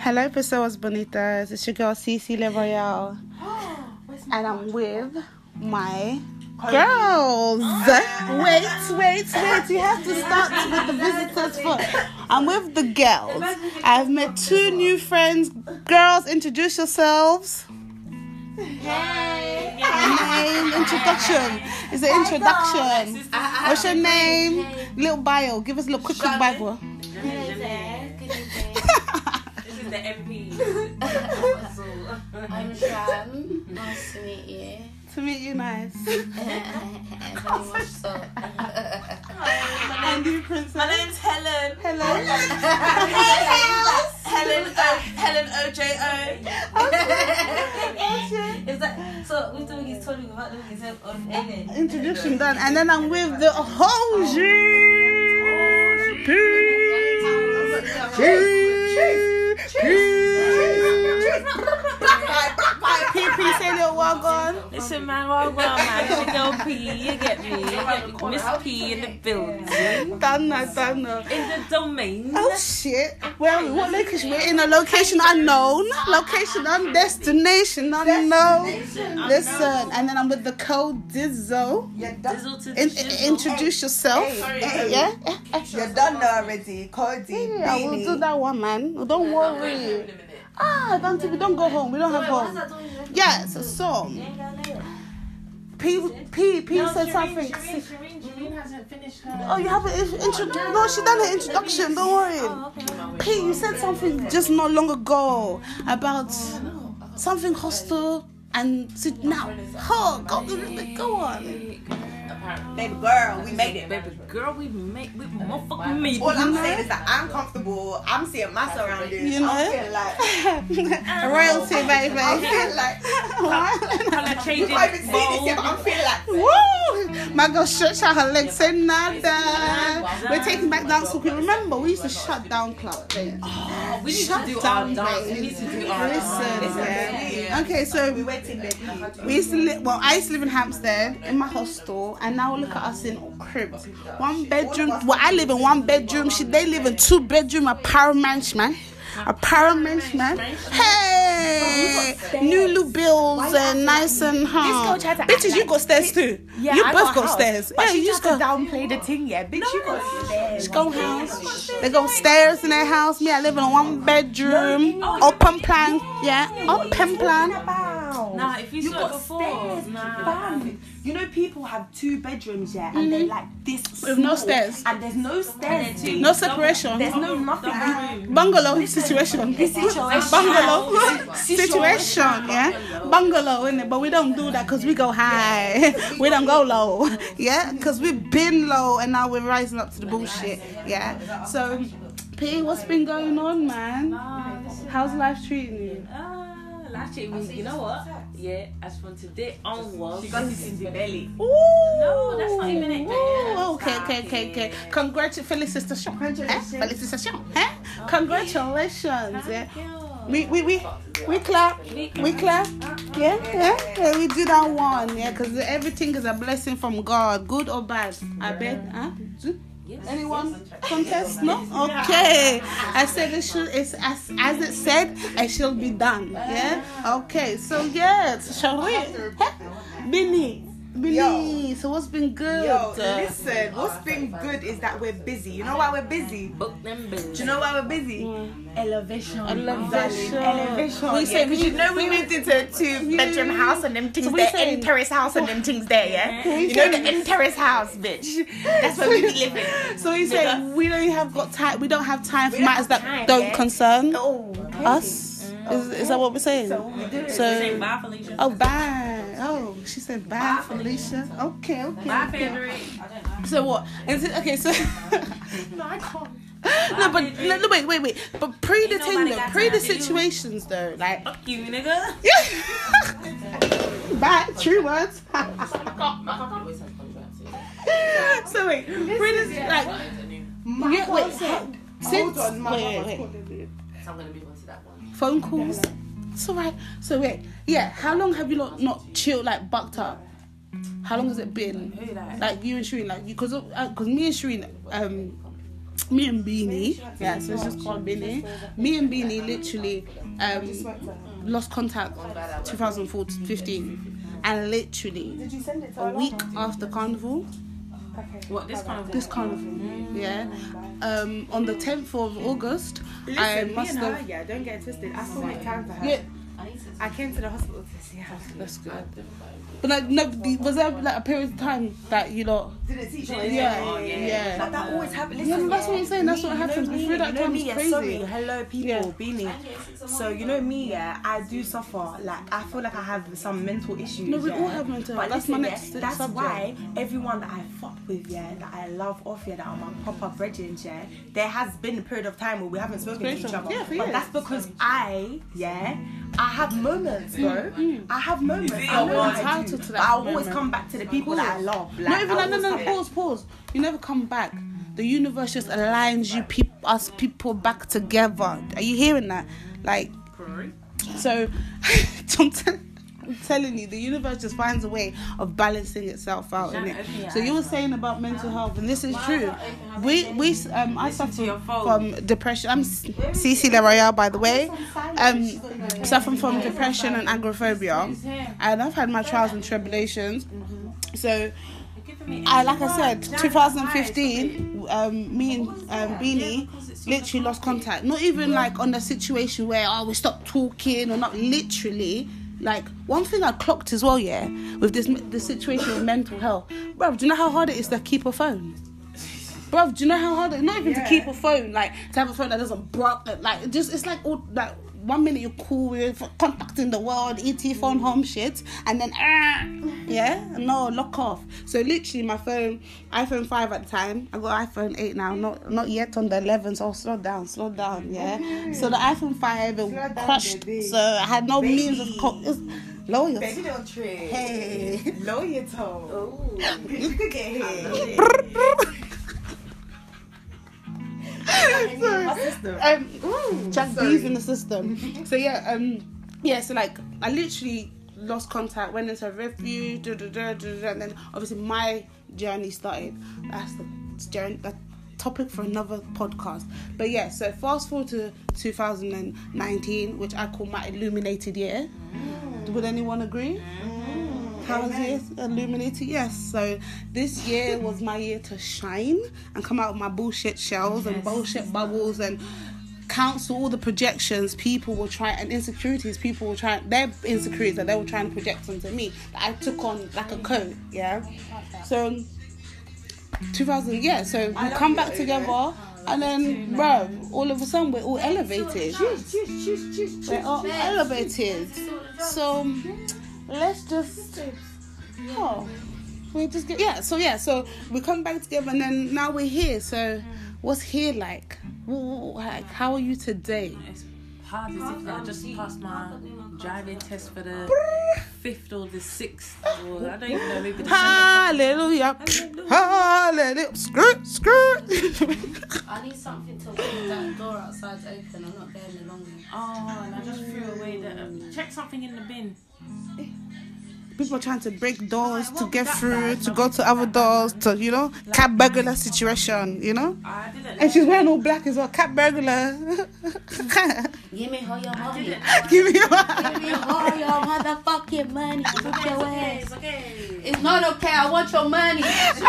Hello, Pessoas Bonitas. It's your girl Cece Le Royale, and I'm with my girls. Wait, wait, wait. You have to start with the visitors first. I'm with the girls. I've met two new friends. Girls, introduce yourselves. Hey. Name introduction. It's an introduction. What's your name? Little bio. Give us a little quick, quick bio. Hello there. Good evening. This is the MP. I'm Shan. Nice to meet you. To meet you, nice. Very much so. And you, princess. My name's Helen. Hello. Helen. O- Helen OJO. Is that so? We're doing his talking about doing his on air. Introduction done, and then I'm with the PP say little walk on. Listen, man, well, well, man, it's your girl P. You get me? You get me? Miss P in the building, Done that, done that. in the domain. Oh shit! Where are we? What location? We're in a location unknown. Location un destination unknown. Listen, and then I'm with the code Dizzo. Dizzle to the In, introduce yourself. Hey. Yeah. You're done now already. Cody, Yeah, we'll do that one, man. Don't worry. Ah, don't we don't go home. We don't have home. Yes. So P P P said something. Oh, you haven't introduced? No, she done her introduction. Don't worry. P, you said something just not long ago about something hostile and sit now. Oh, go, go on. Baby girl, we made it. Baby girl, we made we motherfucking made it. All it. I'm saying is that I'm comfortable. I'm seeing my surroundings. You know? I'm feeling like, Royalty, baby. I'm feeling like, Colour you changing can't even see this yet, but. I'm feeling like, Woo! My girl stretch out her legs, say nada. We're taking back dance school. Remember, we used to shut down club. babe. Oh, oh, we need Shut to do down, our dance. We need to do our Listen, dance. yeah. Okay, so we waiting, baby. we used to live. Well, I used to live in Hampstead in my hostel, and now look at us in all cribs. One bedroom. Well, I live in one bedroom. She they live in two bedroom apartments, man. Apartments, man. Hey, new little bills and nice and huh. girl tried to Bitches, you like- got stairs too. Yeah, you I both got got stairs. But yeah, she you just just to got. downplay the thing, yeah. Bitch, you got stairs. Go house. They go stairs in their house. Me, I live in a one bedroom. Open plan. Yeah, open plan. Nah, if you, You saw it got before, stairs, nah. Fam. You know, people have two bedrooms, yeah, and they're mm-hmm. like this With no stairs. and there's no stairs. two. babe. No separation. There's no nothing. room. Bungalow situation. Situation. Bungalow situation. Yeah, bungalow in it, but we don't do that because we go high. we don't go low. Yeah, because we've been low and now we're rising up to the bullshit. Yeah. So, P, what's been going on, man? Nah, this is- How's life treating you? Ah, Last year, we, you know what? Yeah, as from today onwards. She got this in the belly. Ooh. No, that's not even it. Ooh, okay, okay, okay, okay. Congratulations, felicitations. Eh? Felicitations. Eh? Congratulations. Yeah. We we we we clap. We clap. Yeah, yeah, yeah. We do that one. Yeah, because everything is a blessing from God, good or bad. I bet. Huh? Anyone contest? No. Okay. I said it should. It's as as it said. I shall be done. Yeah. Okay. So yes, shall we? Binny. Binny. So what's been good? Yo, uh, listen, what's been good is that we're busy. You know why we're busy? Book them bills. Do you know why we're busy? Elevation. Elevation. Elevation. We yeah, say we 'cause you know we moved into a two bedroom house and them things So there, in terrace house and them things there, yeah. You know the in terrace house, bitch. That's where we be living. So you say we don't have got time. We don't have time for matters that time, don't yeah. concern Oh, us. Is, is that what we're saying? So we do. So Bye, Felicia. oh bye. Oh, she said bye, Felicia. Okay, okay. Bye, okay. Frederick. So what? Is it okay? So No, I can't. no, but no, no, wait, wait, wait. But pre the Ain't thing though, got pre the time to you. situations though, like Fuck you, nigga. Yeah. bye. True words. so wait, pre the like yeah, wait. Since Hold on, my wait, wait, wait. calling me. I'm gonna move on to that one. phone calls. It's alright. So wait, yeah. How long have you not not chilled like bucked up? How long has it been? Who that? Like you and Shireen, like because because me and Shireen, um, me and Beanie, yeah, so it's just called Beanie. Me and Beanie literally um, lost contact 2015, and literally Did you send it to a week after carnival, Okay. What this kind of this carnival, yeah, um, on the 10th of August, I Listen, me must and her, have. yeah, don't get it twisted. I still make time for her. Yeah, I came to the hospital to see her. that's good. But like, no, was there like a period of time that you lot? Didn't see each other. Yeah, Oh, yeah. yeah. But that always happens. Yeah, that's what I'm saying. That's me, what you know happens. Me, Before that you know me, was yeah, crazy. Sorry, hello people, Yeah. Beanie. So you know me, yeah, I do suffer. Like I feel like I have some mental issues. No, we yeah. all have mental health. But That's my next yeah, That's subject. why everyone that I fuck with, yeah, that I love off, yeah, that are my proper brethren, yeah, there has been a period of time where we haven't spoken to each other. Yeah, for but years. that's because I, yeah, I have moments, bro. Mm. I have moments. it I your know one? I do. Entitled to that But I'll always moment. come back to the people that I love. Like, Not even I like, no, always no, pause, pause. You never come back. The universe just aligns you, peop us people back together. Are you hearing that? Like, so I'm, tell- I'm telling you, the universe just finds a way of balancing itself out. Shut innit? up, yeah. So you were saying about mental health, and this is true. We we um I suffer from depression. I'm Cece Leroyal, by the way. Um, suffering from depression and agoraphobia, and I've had my trials and tribulations. So I, like I said, 2015, um, me and um, Beanie literally lost contact. Not even like on the situation where oh we stopped talking or not literally. Like one thing I clocked as well, yeah, with this the situation of mental health, bro. Do you know how hard it is to keep a phone? Bro, do you know how hard it? Not even to keep a phone, like to have a phone that doesn't block. Like it just it's like all like one minute you're cool with contacting the world, ET phone home shit, and then ah, yeah, no lock off. So literally, my phone, iPhone five at the time, I got iPhone eight now, not not yet on the eleven. So slow down, slow down, yeah. So the iPhone five it down, crushed, baby. so I had no means of co- it's lawyers. Baby don't trip. Hey. Lower your toe. You could get hit. Um, Jack B's in the system. So yeah, um, yeah. So like, I literally lost contact, went into a refuge, da, da, da, da, da, and then obviously my journey started. That's the journey. That topic for another podcast. But yeah, so fast forward to 2019, which I call my illuminated year. Would anyone agree? How was it? Illuminated, yes. So this year was my year to shine and come out of my bullshit shells and bullshit bubbles and cancel all the projections people were trying and insecurities people were trying their insecurities that they were trying to project onto me that I took on like a coat, yeah. So 2000, yeah. So we come back together. And then, bro, all of a sudden we're all elevated. We're all elevated. So let's just oh we just get yeah so yeah so we come back together and then now we're here so what's here like Wh- wh- like how are you today It's hard as if I just passed my driving test for the fifth or the sixth, or I don't even know, maybe the hallelujah hallelujah skirt skirt I need something to hold that door outside's open. I'm not there any longer. Oh, and I just threw away the. Um, check something in the bin. people trying to break doors to get through to go to other doors to you know cat burglar situation you know and she's wearing all black as well cat burglar Give me all your money. give me your Give me all your motherfucking money. Put your ass. It's okay. It's not okay. I want your money. if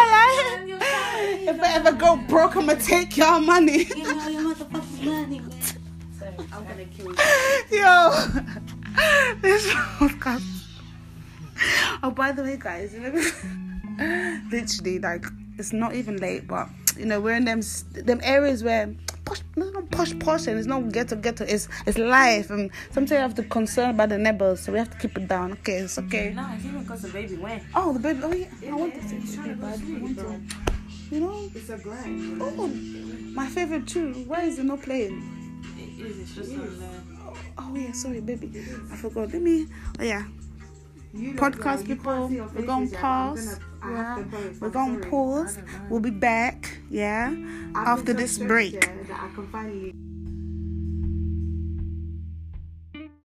I ever go broke, I'ma take your money. Give me all your motherfucking money, man. So I'm gonna kill you. Yo, this podcast. Oh, by the way, guys, you know, literally, like, it's not even late, but you know, we're in them them areas where posh, no, not posh, posh, and it's not ghetto, ghetto. It's it's life, and sometimes you have to concern about the neighbors, so we have to keep it down. Okay, it's okay. No, it's even because the baby went. Oh, the baby. Oh yeah, I want this to. I want to. You know, It's a grind. oh, my favorite too. Why is it not playing? It is. It's just on there. Oh, oh yeah, sorry, baby. I forgot. Let me. Oh yeah. Podcast people, we're gonna pause. Yeah, we're gonna pause. We'll be back. Yeah, after this break.